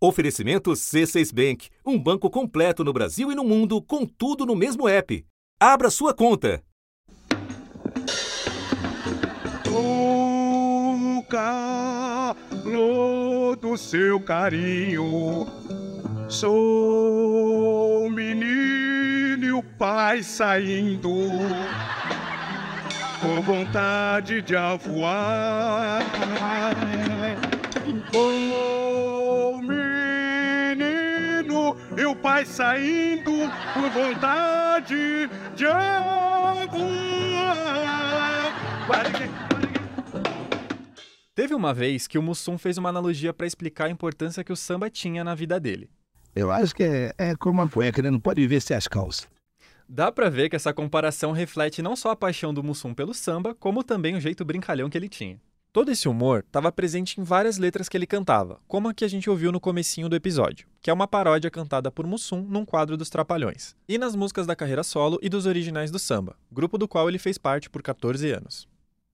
Oferecimento C6 Bank, um banco completo no Brasil e no mundo, com tudo no mesmo app. Abra sua conta. O calor do seu carinho. Sou um menino e o pai saindo. Com vontade de avoar. O menino e o pai saindo com vontade de avoar. Teve uma vez que o Mussum fez uma analogia para explicar a importância que o samba tinha na vida dele. Eu acho que é, é como uma cueca, né? Não pode viver sem as calças. Dá pra ver que essa comparação reflete não só a paixão do Mussum pelo samba, como também o jeito brincalhão que ele tinha. Todo esse humor estava presente em várias letras que ele cantava, como a que a gente ouviu no comecinho do episódio, que é uma paródia cantada por Mussum num quadro dos Trapalhões, e nas músicas da carreira solo e dos originais do samba, grupo do qual ele fez parte por 14 anos.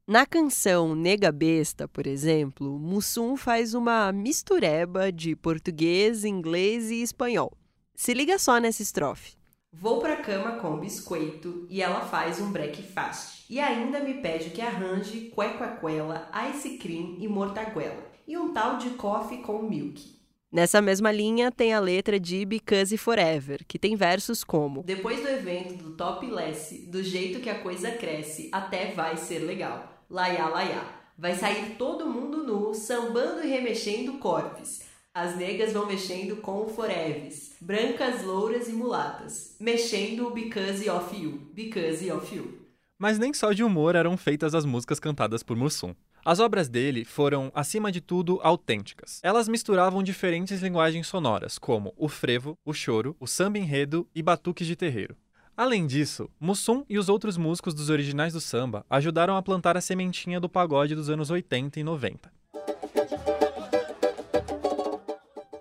Na canção Nega Besta, por exemplo, Mussum faz uma mistureba de português, inglês e espanhol. Se liga só nessa estrofe. Vou pra cama com biscoito e ela faz um breakfast. E ainda me pede que arranje cuequaquela, ice cream e mortaguela. E um tal de coffee com milk. Nessa mesma linha tem a letra de Because Forever, que tem versos como Depois do evento do Top Less, do jeito que a coisa cresce, até vai ser legal. Laiá, laiá. Vai sair todo mundo nu, sambando e remexendo corpos. As negas vão mexendo com o foreves, brancas, louras e mulatas, mexendo o Because of You, Because of You. Mas nem só de humor eram feitas as músicas cantadas por Mussum. As obras dele foram, acima de tudo, autênticas. Elas misturavam diferentes linguagens sonoras, como o frevo, o choro, o samba enredo e batuques de terreiro. Além disso, Mussum e os outros músicos dos originais do samba ajudaram a plantar a sementinha do pagode dos anos 80 e 90.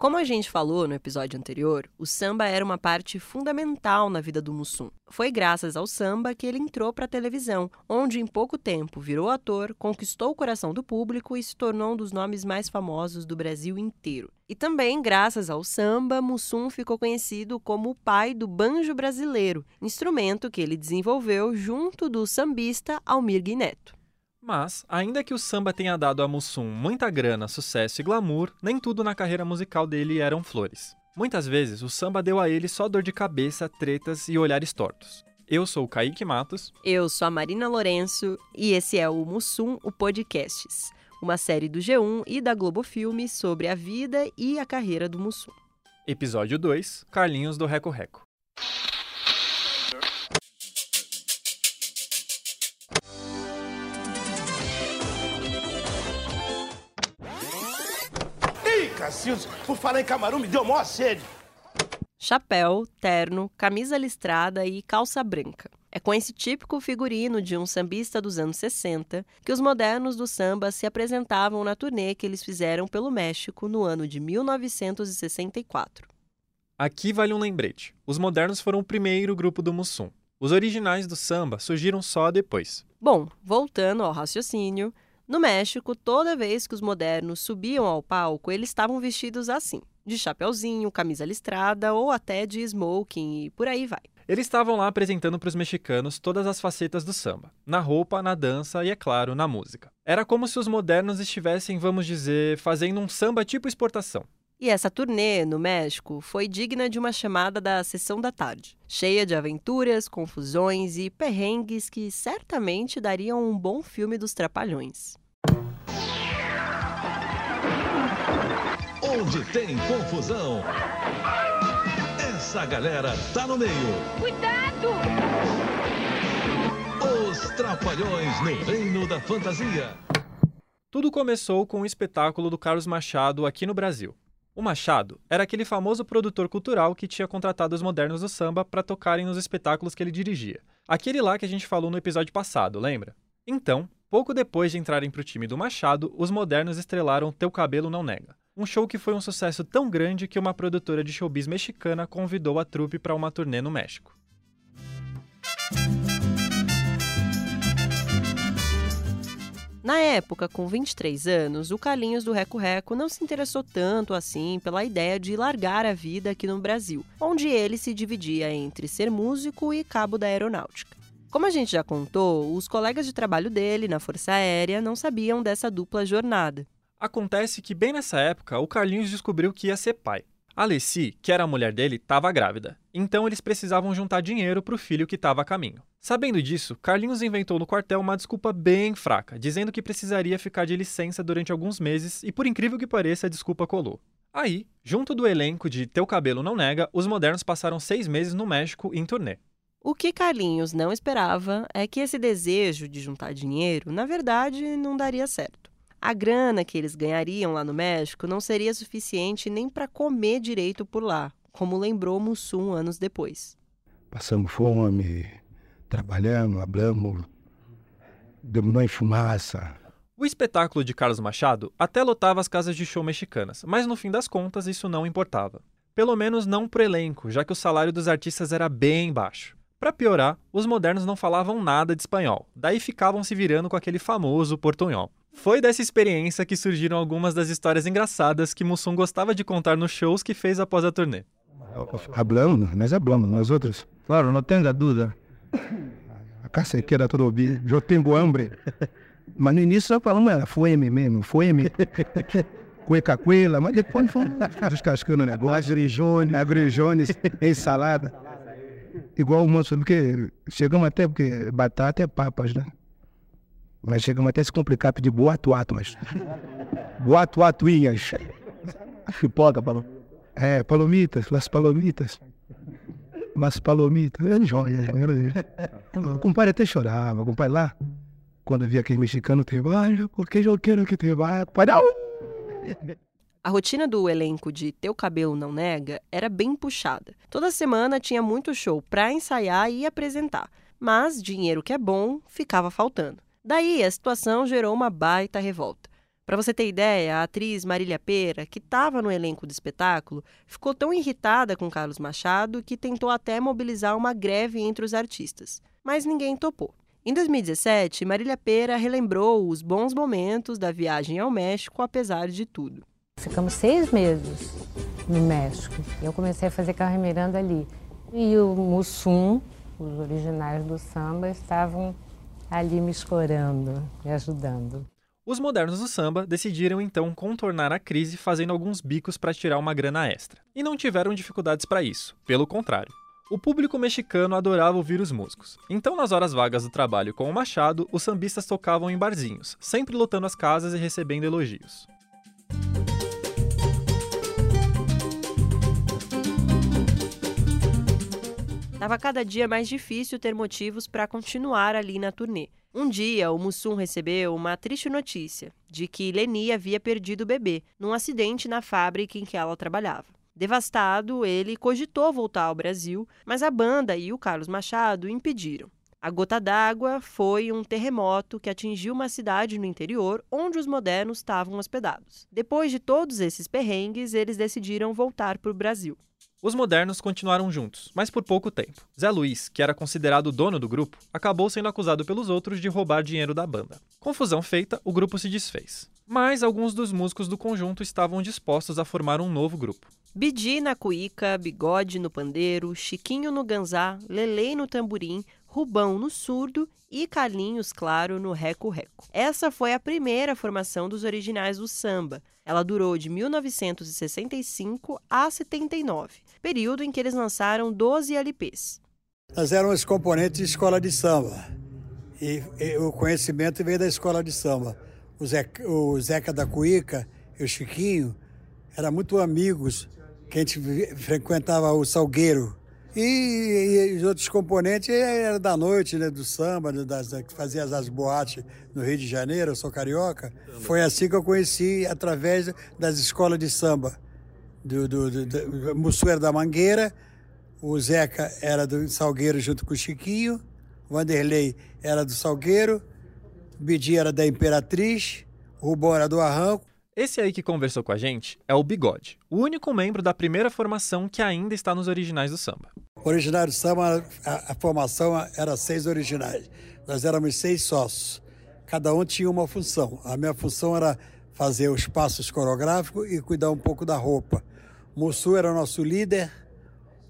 Como a gente falou no episódio anterior, o samba era uma parte fundamental na vida do Mussum. Foi graças ao samba que ele entrou para a televisão, onde em pouco tempo virou ator, conquistou o coração do público e se tornou um dos nomes mais famosos do Brasil inteiro. E também, graças ao samba, Mussum ficou conhecido como o pai do banjo brasileiro, instrumento que ele desenvolveu junto do sambista Almir Neto. Mas, ainda que o samba tenha dado a Mussum muita grana, sucesso e glamour, nem tudo na carreira musical dele eram flores. Muitas vezes, o samba deu a ele só dor de cabeça, tretas e olhares tortos. Eu sou o Kaique Matos. Eu sou a Marina Lourenço e esse é o Mussum, o Podcasts, uma série do G1 e da Globo Filme sobre a vida e a carreira do Mussum. Episódio 2, Carlinhos do Reco Reco. Cacildos, por falar em camarão, me deu maior sede. Chapéu, terno, camisa listrada e calça branca. É com esse típico figurino de um sambista dos anos 60 que os modernos do samba se apresentavam na turnê que eles fizeram pelo México no ano de 1964. Aqui vale um lembrete: os modernos foram o primeiro grupo do Mussum. Os originais do samba surgiram só depois. Bom, voltando ao raciocínio, no México, toda vez que os modernos subiam ao palco, eles estavam vestidos assim, de chapeuzinho, camisa listrada ou até de smoking e por aí vai. Eles estavam lá apresentando para os mexicanos todas as facetas do samba, na roupa, na dança e, é claro, na música. Era como se os modernos estivessem, vamos dizer, fazendo um samba tipo exportação. E essa turnê no México foi digna de uma chamada da Sessão da Tarde, cheia de aventuras, confusões e perrengues que certamente dariam um bom filme dos Trapalhões. Onde tem confusão, essa galera tá no meio. Cuidado! Os Trapalhões no Reino da Fantasia. Tudo começou com o um espetáculo do Carlos Machado aqui no Brasil. O Machado era aquele famoso produtor cultural que tinha contratado os modernos do samba para tocarem nos espetáculos que ele dirigia. Aquele lá que a gente falou no episódio passado, lembra? Então, pouco depois de entrarem para o time do Machado, os modernos estrelaram Teu Cabelo Não Nega. Um show que foi um sucesso tão grande que uma produtora de showbiz mexicana convidou a trupe para uma turnê no México. Na época, com 23 anos, o Carlinhos do Reco Reco não se interessou tanto assim pela ideia de largar a vida aqui no Brasil, onde ele se dividia entre ser músico e cabo da aeronáutica. Como a gente já contou, os colegas de trabalho dele na Força Aérea não sabiam dessa dupla jornada. Acontece que bem nessa época, o Carlinhos descobriu que ia ser pai. Alessi, que era a mulher dele, estava grávida, então eles precisavam juntar dinheiro para o filho que estava a caminho. Sabendo disso, Carlinhos inventou no quartel uma desculpa bem fraca, dizendo que precisaria ficar de licença durante alguns meses e, por incrível que pareça, a desculpa colou. Aí, junto do elenco de Teu Cabelo Não Nega, os modernos passaram seis meses no México em turnê. O que Carlinhos não esperava é que esse desejo de juntar dinheiro, na verdade, não daria certo. A grana que eles ganhariam lá no México não seria suficiente nem para comer direito por lá, como lembrou Mussum anos depois. Passamos fome, trabalhando, hablamos, demos em fumaça. O espetáculo de Carlos Machado até lotava as casas de show mexicanas, mas no fim das contas isso não importava. Pelo menos não pro elenco, já que o salário dos artistas era bem baixo. Para piorar, os modernos não falavam nada de espanhol, daí ficavam se virando com aquele famoso portunhol. Foi dessa experiência que surgiram algumas das histórias engraçadas que Mussum gostava de contar nos shows que fez após a turnê. Hablamos, nós hablamos, nós outros. Claro, não tenha dúvida. A casa queda todo ouvir. Eu tenho hambre. Mas no início só falamos, era fome mesmo, fome. Cueca cuela, mas depois fomos descascando o negócio. Agrijones. Agrijones, ensalada. Igual o moço, porque chegamos até, porque batata é papas, né? Mas chegamos até a se complicar, pedir boatuato, mas. Boatuatuinhas. Pipoca, palom... É, palomitas, las palomitas. Las palomitas. É joia. O compadre até chorava. O compadre lá, quando via aquele mexicano, te vai, porque eu quero que te vá. A rotina do elenco de Teu Cabelo Não Nega era bem puxada. Toda semana tinha muito show para ensaiar e apresentar, mas dinheiro que é bom ficava faltando. Daí a situação gerou uma baita revolta. Para você ter ideia, a atriz Marília Pera, que estava no elenco do espetáculo, ficou tão irritada com Carlos Machado que tentou até mobilizar uma greve entre os artistas. Mas ninguém topou. Em 2017, Marília Pera relembrou os bons momentos da viagem ao México, apesar de tudo. Ficamos seis meses no México. Eu comecei a fazer Carmen Miranda ali. E o Mussum, os originais do samba, estavam ali me escorando, me ajudando. Os modernos do samba decidiram então contornar a crise fazendo alguns bicos para tirar uma grana extra. E não tiveram dificuldades para isso, pelo contrário. O público mexicano adorava ouvir os músicos. Então, nas horas vagas do trabalho com o Machado, os sambistas tocavam em barzinhos, sempre lotando as casas e recebendo elogios. Estava cada dia mais difícil ter motivos para continuar ali na turnê. Um dia, o Mussum recebeu uma triste notícia de que Leni havia perdido o bebê num acidente na fábrica em que ela trabalhava. Devastado, ele cogitou voltar ao Brasil, mas a banda e o Carlos Machado impediram. A gota d'água foi um terremoto que atingiu uma cidade no interior onde os modernos estavam hospedados. Depois de todos esses perrengues, eles decidiram voltar para o Brasil. Os modernos continuaram juntos, mas por pouco tempo. Zé Luiz, que era considerado o dono do grupo, acabou sendo acusado pelos outros de roubar dinheiro da banda. Confusão feita, o grupo se desfez. Mas alguns dos músicos do conjunto estavam dispostos a formar um novo grupo. Bidi na cuíca, Bigode no pandeiro, Chiquinho no ganzá, Lelei no tamborim, Rubão no surdo e Carlinhos, claro, no reco-reco. Essa foi a primeira formação dos originais do samba. Ela durou de 1965 a 79, período em que eles lançaram 12 LPs. Nós éramos componentes de escola de samba. E, e o conhecimento veio da escola de samba. O, o Zeca da Cuíca e o Chiquinho eram muito amigos, que a gente frequentava o Salgueiro. E, e, os outros componentes eram da noite, né, do samba, das, que fazia as boates no Rio de Janeiro, eu sou carioca. Foi assim que eu conheci, através das escolas de samba. Do, do, do, do Mussu era da Mangueira, o Zeca era do Salgueiro junto com o Chiquinho, o Vanderlei era do Salgueiro, o Bidi era da Imperatriz, o Rubão era do Arranco, esse aí que conversou com a gente é o Bigode, o único membro da primeira formação que ainda está nos originais do samba. Originário do samba, a, a formação era seis originais. Nós éramos seis sócios. cada um tinha uma função. A minha função era fazer os passos coreográficos e cuidar um pouco da roupa. Mussu era nosso líder,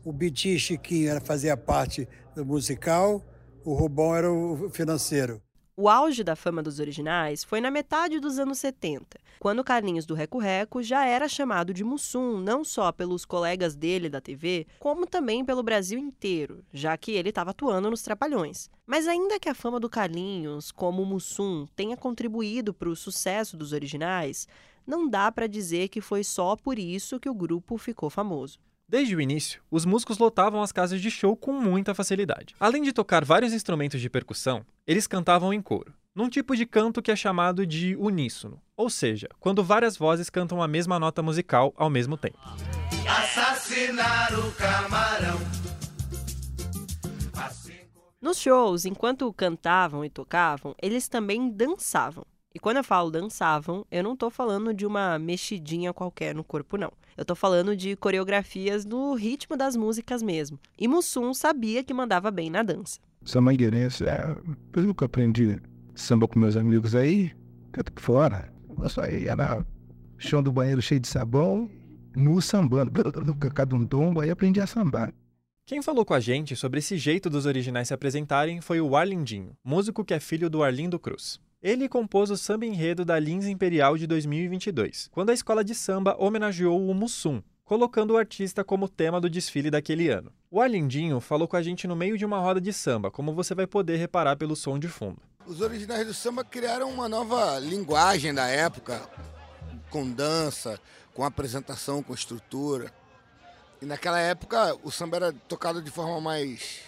o Biti Chiquinho fazia parte do musical, o Rubão era o financeiro. O auge da fama dos originais foi na metade dos anos 70, quando Carlinhos do Reco Reco já era chamado de Mussum não só pelos colegas dele da TV, como também pelo Brasil inteiro, já que ele estava atuando nos Trapalhões. Mas ainda que a fama do Carlinhos, como Mussum, tenha contribuído para o sucesso dos originais, não dá para dizer que foi só por isso que o grupo ficou famoso. Desde o início, os músicos lotavam as casas de show com muita facilidade. Além de tocar vários instrumentos de percussão, eles cantavam em coro, num tipo de canto que é chamado de uníssono, ou seja, quando várias vozes cantam a mesma nota musical ao mesmo tempo. Assassinar o camarão. Nos shows, enquanto cantavam e tocavam, eles também dançavam. E quando eu falo dançavam, eu não estou falando de uma mexidinha qualquer no corpo, não. Eu estou falando de coreografias no ritmo das músicas mesmo. E Mussum sabia que mandava bem na dança. Samba mangueirense, é, pelo que eu aprendi samba com meus amigos aí, canto fora. Isso aí era chão do banheiro cheio de sabão, nu sambando, cada um tombo, aí aprendi a sambar. Quem falou com a gente sobre esse jeito dos originais se apresentarem foi o Arlindinho, músico que é filho do Arlindo Cruz. Ele compôs o samba enredo da Lins Imperial de 2022, quando a escola de samba homenageou o Mussum, colocando o artista como tema do desfile daquele ano. O Arlindinho falou com a gente no meio de uma roda de samba, como você vai poder reparar pelo som de fundo. Os originais do samba criaram uma nova linguagem da época, com dança, com apresentação, com estrutura. E naquela época o samba era tocado de forma mais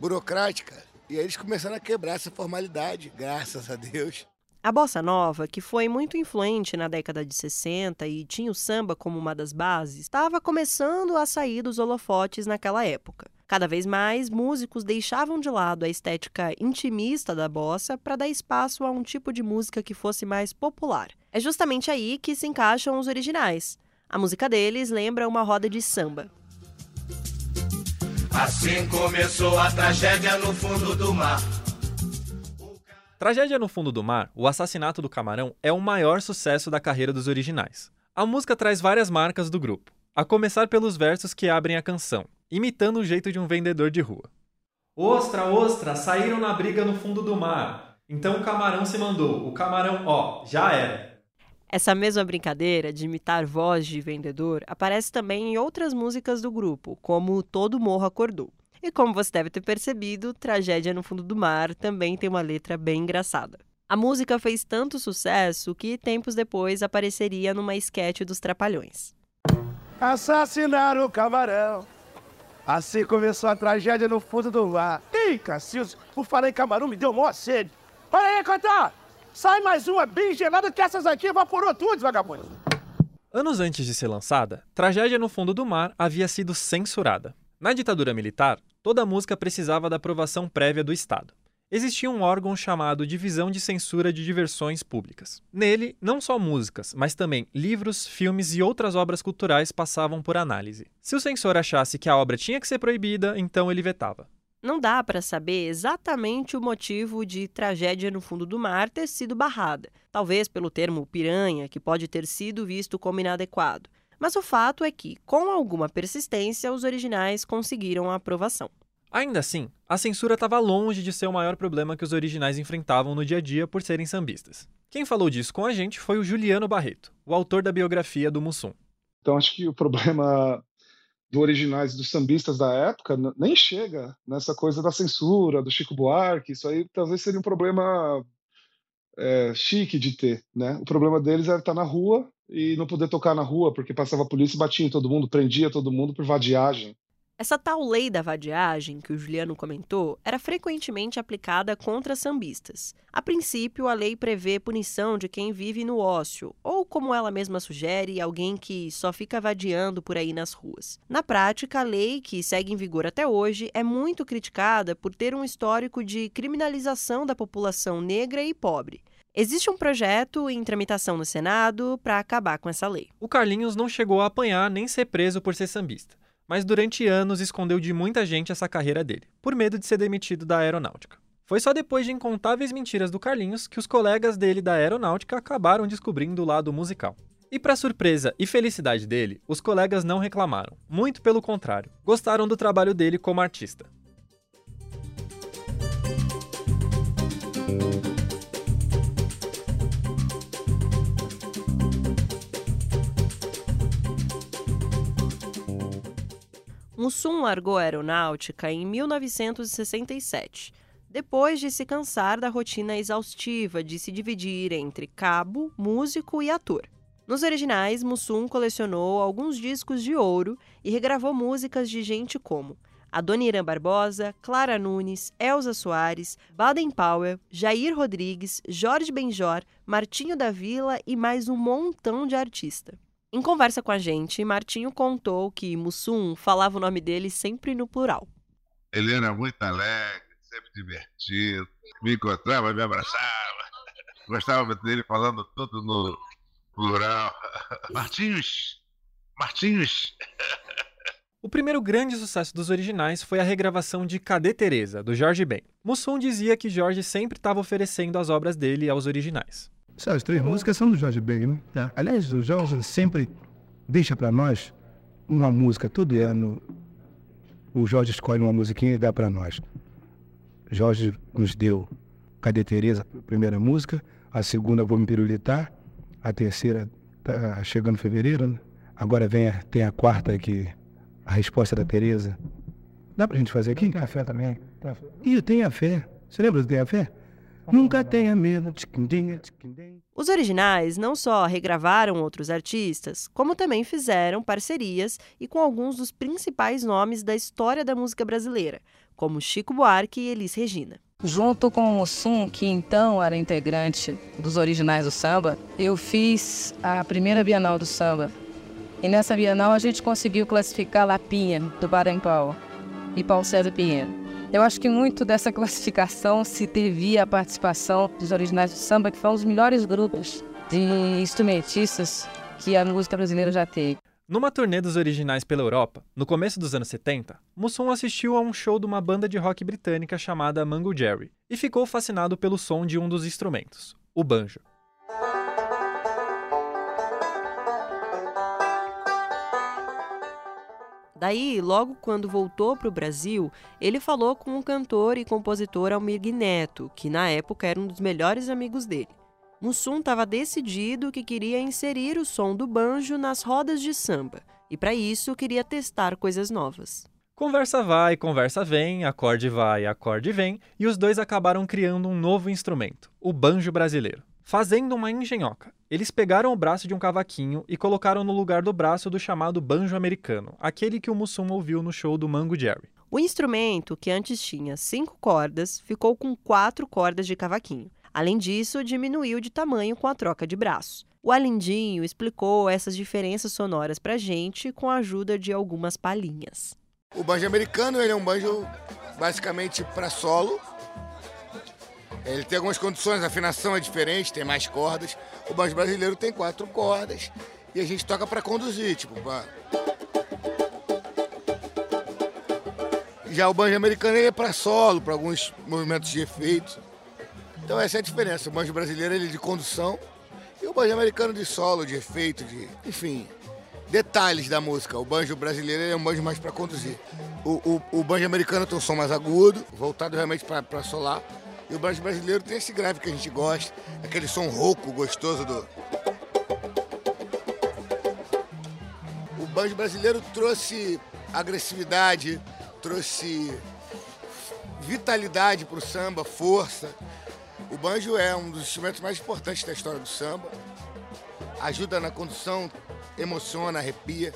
burocrática. E aí eles começaram a quebrar essa formalidade, graças a Deus. A bossa nova, que foi muito influente na década de 60 e tinha o samba como uma das bases, estava começando a sair dos holofotes naquela época. Cada vez mais, músicos deixavam de lado a estética intimista da bossa para dar espaço a um tipo de música que fosse mais popular. É justamente aí que se encaixam os originais. A música deles lembra uma roda de samba. Assim começou a tragédia no fundo do mar. Tragédia no Fundo do Mar, o assassinato do camarão, é o maior sucesso da carreira dos originais. A música traz várias marcas do grupo, a começar pelos versos que abrem a canção, imitando o jeito de um vendedor de rua. Ostra, ostra, saíram na briga no fundo do mar. Então o camarão se mandou, o camarão, ó, já era. Essa mesma brincadeira de imitar voz de vendedor aparece também em outras músicas do grupo, como Todo Morro Acordou. E como você deve ter percebido, Tragédia no Fundo do Mar também tem uma letra bem engraçada. A música fez tanto sucesso que tempos depois apareceria numa esquete dos Trapalhões. Assassinaram o camarão. Assim começou a tragédia no fundo do mar. Ih, Cacildes, por falar em camarão me deu mó sede. Olha aí, Cotá! Sai mais uma bem gelada que essas aqui evaporou tudo, vagabundo. Anos antes de ser lançada, Tragédia no Fundo do Mar havia sido censurada. Na ditadura militar, toda música precisava da aprovação prévia do Estado. Existia um órgão chamado Divisão de Censura de Diversões Públicas. Nele, não só músicas, mas também livros, filmes e outras obras culturais passavam por análise. Se o censor achasse que a obra tinha que ser proibida, então ele vetava. Não dá para saber exatamente o motivo de tragédia no fundo do mar ter sido barrada, talvez pelo termo piranha, que pode ter sido visto como inadequado. Mas o fato é que, com alguma persistência, os originais conseguiram a aprovação. Ainda assim, a censura estava longe de ser o maior problema que os originais enfrentavam no dia a dia por serem sambistas. Quem falou disso com a gente foi o Juliano Barreto, o autor da biografia do Mussum. Então acho que o problema do originais dos sambistas da época nem chega nessa coisa da censura, do Chico Buarque. Isso aí talvez seria um problema é, chique de ter, né? O problema deles era estar na rua e não poder tocar na rua porque passava a polícia e batia em todo mundo, prendia todo mundo por vadiagem. Essa tal lei da vadiagem que o Juliano comentou era frequentemente aplicada contra sambistas. A princípio, a lei prevê punição de quem vive no ócio, ou como ela mesma sugere, alguém que só fica vadiando por aí nas ruas. Na prática, a lei, que segue em vigor até hoje, é muito criticada por ter um histórico de criminalização da população negra e pobre. Existe um projeto em tramitação no Senado para acabar com essa lei. O Carlinhos não chegou a apanhar nem ser preso por ser sambista mas durante anos escondeu de muita gente essa carreira dele, por medo de ser demitido da aeronáutica. Foi só depois de incontáveis mentiras do Carlinhos que os colegas dele da aeronáutica acabaram descobrindo o lado musical. E para surpresa e felicidade dele, os colegas não reclamaram. Muito pelo contrário, gostaram do trabalho dele como artista. Mussum largou a aeronáutica em 1967, depois de se cansar da rotina exaustiva de se dividir entre cabo, músico e ator. Nos originais, Mussum colecionou alguns discos de ouro e regravou músicas de gente como Adoniran Barbosa, Clara Nunes, Elza Soares, Baden Powell, Jair Rodrigues, Jorge Benjor, Martinho da Vila e mais um montão de artista. Em conversa com a gente, Martinho contou que Mussum falava o nome dele sempre no plural. Ele era muito alegre, sempre divertido, me encontrava, me abraçava, gostava dele falando tudo no plural. Martinhos, Martinhos. O primeiro grande sucesso dos originais foi a regravação de Cadê Teresa, do Jorge Ben. Mussum dizia que Jorge sempre estava oferecendo as obras dele aos originais. As três músicas são do Jorge Ben, né? Tá. Aliás, o Jorge sempre deixa para nós uma música todo ano. O Jorge escolhe uma musiquinha e dá para nós. Jorge nos deu Cadê Teresa, a primeira música. A segunda, Vou Me Pirulitar. A terceira, tá chegando em fevereiro. Né? Agora vem a, tem a quarta aqui a resposta da Tereza. Dá pra gente fazer aqui? Tem a fé também. E tem a fé. Você lembra do Tem a fé? Nunca tenha medo. Os originais não só regravaram outros artistas, como também fizeram parcerias e com alguns dos principais nomes da história da música brasileira, como Chico Buarque e Elis Regina. Junto com o Mussum, que então era integrante dos originais do samba, eu fiz a primeira Bienal do Samba, e nessa Bienal a gente conseguiu classificar Lapinha, do Barampau, e Paulo César Pinheiro. Eu acho que muito dessa classificação se devia à participação dos originais do samba, que foram os melhores grupos de instrumentistas que a música brasileira já teve. Numa turnê dos originais pela Europa, no começo dos anos 70, Mussum assistiu a um show de uma banda de rock britânica chamada Mango Jerry e ficou fascinado pelo som de um dos instrumentos, o banjo. Daí, logo quando voltou para o Brasil, ele falou com o cantor e compositor Almir Neto, que na época era um dos melhores amigos dele. Mussum estava decidido que queria inserir o som do banjo nas rodas de samba, e para isso queria testar coisas novas. Conversa vai, conversa vem, acorde vai, acorde vem, e os dois acabaram criando um novo instrumento, o banjo brasileiro. Fazendo uma engenhoca, eles pegaram o braço de um cavaquinho e colocaram no lugar do braço do chamado banjo americano, aquele que o Mussum ouviu no show do Mango Jerry. O instrumento, que antes tinha cinco cordas, ficou com quatro cordas de cavaquinho. Além disso, diminuiu de tamanho com a troca de braço. O Alindinho explicou essas diferenças sonoras pra gente com a ajuda de algumas palhinhas. O banjo americano ele é um banjo basicamente para solo, ele tem algumas condições, a afinação é diferente, tem mais cordas. O banjo brasileiro tem quatro cordas e a gente toca para conduzir, tipo, pra... Já o banjo americano é para solo, para alguns movimentos de efeito. Então essa é a diferença. O banjo brasileiro ele é de condução e o banjo americano de solo, de efeito, de, enfim, detalhes da música. O banjo brasileiro é um banjo mais para conduzir. O, o, o, banjo americano tem um som mais agudo, voltado realmente para solar. E o banjo brasileiro tem esse grave que a gente gosta, aquele som rouco, gostoso do. O banjo brasileiro trouxe agressividade, trouxe vitalidade para o samba, força. O banjo é um dos instrumentos mais importantes da história do samba. Ajuda na condução, emociona, arrepia.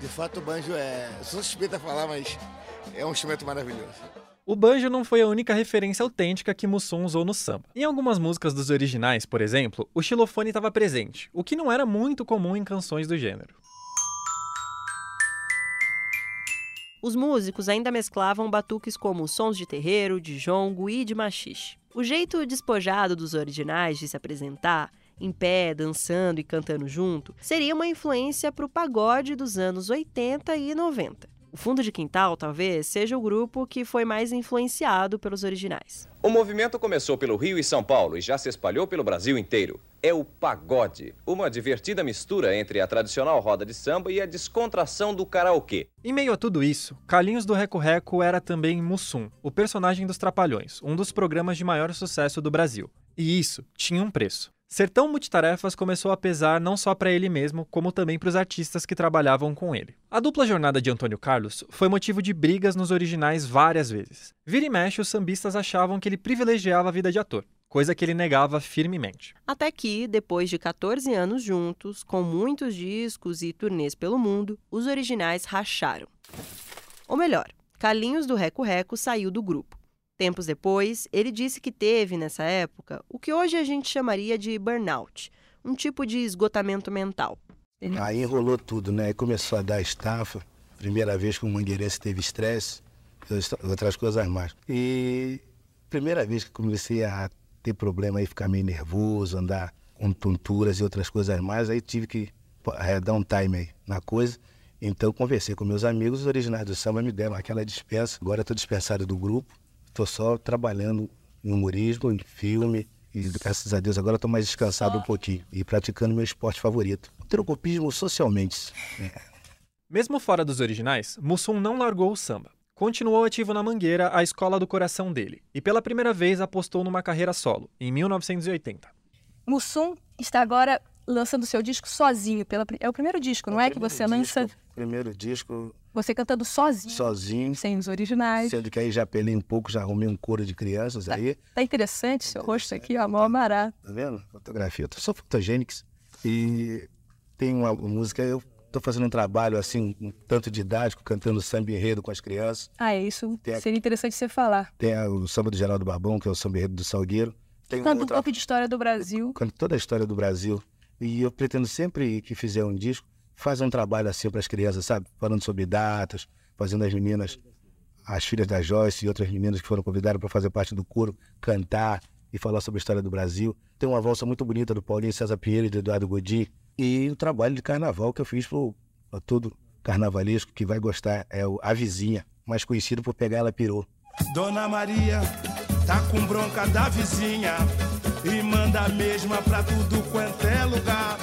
De fato, o banjo é. Sou suspeita a falar, mas é um instrumento maravilhoso. O banjo não foi a única referência autêntica que Mussum usou no samba. Em algumas músicas dos originais, por exemplo, o xilofone estava presente, o que não era muito comum em canções do gênero. Os músicos ainda mesclavam batuques como sons de terreiro, de jongo e de machixe. O jeito despojado dos originais de se apresentar, em pé, dançando e cantando junto, seria uma influência para o pagode dos anos 80 e 90. O Fundo de Quintal, talvez, seja o grupo que foi mais influenciado pelos originais. O movimento começou pelo Rio e São Paulo e já se espalhou pelo Brasil inteiro. É o pagode, uma divertida mistura entre a tradicional roda de samba e a descontração do karaokê. Em meio a tudo isso, Carlinhos do Reco Reco era também Mussum, o personagem dos Trapalhões, um dos programas de maior sucesso do Brasil. E isso tinha um preço. Ser tão multitarefas começou a pesar não só para ele mesmo, como também para os artistas que trabalhavam com ele. A dupla jornada de Antônio Carlos foi motivo de brigas nos originais várias vezes. Vira e mexe, os sambistas achavam que ele privilegiava a vida de ator, coisa que ele negava firmemente. Até que, depois de 14 anos juntos, com muitos discos e turnês pelo mundo, os originais racharam. Ou melhor, Carlinhos do Reco Reco saiu do grupo. Tempos depois, ele disse que teve, nessa época, o que hoje a gente chamaria de burnout, um tipo de esgotamento mental. Aí enrolou tudo, né? Aí começou a dar estafa. Primeira vez que o mangueirense teve estresse, outras coisas mais. E primeira vez que comecei a ter problema e ficar meio nervoso, andar com tonturas e outras coisas mais, aí tive que é, dar um time aí na coisa. Então conversei com meus amigos, os originais do samba me deram aquela dispensa. Agora estou dispensado do grupo. Estou só trabalhando em humorismo, em filme, e graças a Deus agora estou mais descansado um pouquinho e praticando meu esporte favorito. Trocopismo socialmente. É. Mesmo fora dos originais, Mussum não largou o samba. Continuou ativo na Mangueira, a escola do coração dele, e pela primeira vez apostou numa carreira solo, em 1980. Mussum está agora lançando seu disco sozinho. Pela, é o primeiro disco, não é? Que você disco, lança. Primeiro disco. Você cantando sozinho. Sozinho. Sem os originais. Sendo que aí já apelei um pouco, já arrumei um coro de crianças tá, aí. Tá interessante seu rosto aqui, ó, mó barato. Tá vendo? Fotografia. Eu sou fotogênico e tem uma música, eu tô fazendo um trabalho assim, um tanto didático, cantando samba enredo com as crianças. Ah, é isso. Seria interessante você falar. Tem a, o samba do Geraldo Barbão, que é o samba enredo do Salgueiro. Tem Canta um outra... pouco de história do Brasil. Canto toda a história do Brasil. E eu pretendo sempre que fizer um disco, fazer um trabalho assim para as crianças, sabe? Falando sobre datas, fazendo as meninas, as filhas da Joyce e outras meninas que foram convidadas para fazer parte do coro, cantar e falar sobre a história do Brasil. Tem uma valsa muito bonita do Paulinho César Pinheiro e do Eduardo Godin. E o trabalho de carnaval que eu fiz para todo carnavalesco que vai gostar é o A Vizinha, mais conhecido por Pegar Ela Pirou. Dona Maria tá com bronca da vizinha e manda a mesma pra tudo quanto é lugar.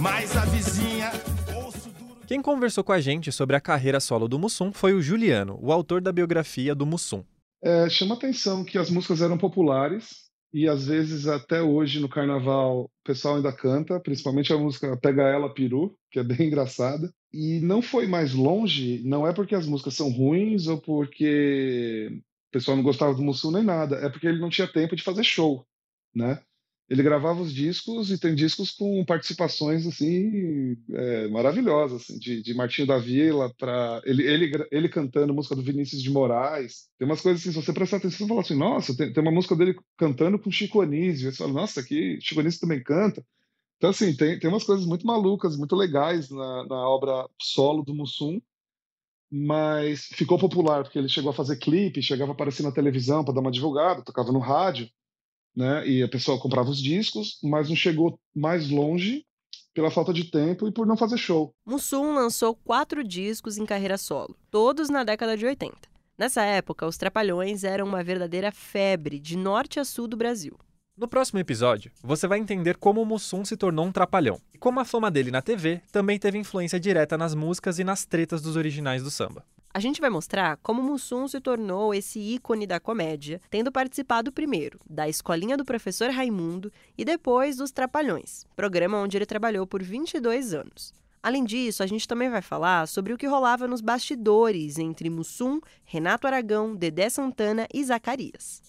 Mas a vizinha. Quem conversou com a gente sobre a carreira solo do Mussum foi o Juliano, o autor da biografia do Mussum. É, chama atenção que as músicas eram populares e às vezes até hoje no carnaval o pessoal ainda canta, principalmente a música Pega Ela Peru, que é bem engraçada. E não foi mais longe, não é porque as músicas são ruins ou porque o pessoal não gostava do Mussum nem nada, é porque ele não tinha tempo de fazer show né? Ele gravava os discos e tem discos com participações assim é, maravilhosas, assim, de, de Martinho da Vila para ele, ele, ele cantando música do Vinícius de Moraes. Tem umas coisas assim, se você prestar atenção, você fala assim, nossa, tem, tem uma música dele cantando com Chico Anísio. Você fala, nossa, aqui Chico Anísio também canta. Então, assim, tem, tem umas coisas muito malucas, muito legais na, na obra solo do Mussum, mas ficou popular porque ele chegou a fazer clipe, chegava a aparecer na televisão para dar uma divulgada, tocava no rádio né? E a pessoa comprava os discos, mas não chegou mais longe pela falta de tempo e por não fazer show. Mussum lançou quatro discos em carreira solo, todos na década de 80. Nessa época, os Trapalhões eram uma verdadeira febre de norte a sul do Brasil. No próximo episódio, você vai entender como o Mussum se tornou um trapalhão e como a fama dele na TV também teve influência direta nas músicas e nas tretas dos originais do samba. A gente vai mostrar como Mussum se tornou esse ícone da comédia, tendo participado primeiro da Escolinha do Professor Raimundo e depois dos Trapalhões, programa onde ele trabalhou por 22 anos. Além disso, a gente também vai falar sobre o que rolava nos bastidores entre Mussum, Renato Aragão, Dedé Santana e Zacarias.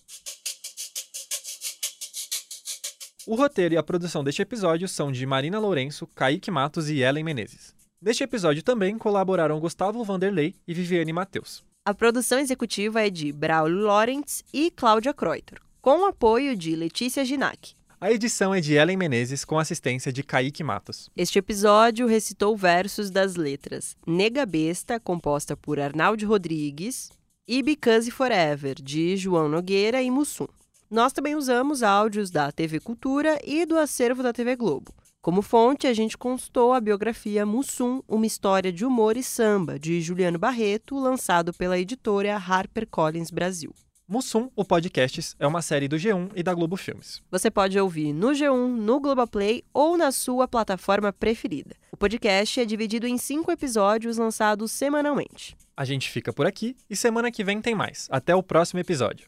O roteiro e a produção deste episódio são de Marina Lourenço, Kaique Matos e Ellen Menezes. Neste episódio também colaboraram Gustavo Vanderlei e Viviane Matheus. A produção executiva é de Braulio Lawrence e Cláudia Kreuter, com o apoio de Letícia Ginac. A edição é de Ellen Menezes, com assistência de Kaique Matos. Este episódio recitou versos das letras Nega Besta, composta por Arnaldo Rodrigues, e Because Forever, de João Nogueira e Mussum. Nós também usamos áudios da TV Cultura e do acervo da TV Globo Como fonte, a gente constou a biografia Mussum, uma história de humor e samba, de Juliano Barreto, lançado pela editora HarperCollins Brasil. Mussum, o Podcasts, é uma série do G1 e da Globo Filmes. Você pode ouvir no G1, no Globoplay ou na sua plataforma preferida. O podcast é dividido em cinco episódios lançados semanalmente. A gente fica por aqui e semana que vem tem mais. Até o próximo episódio.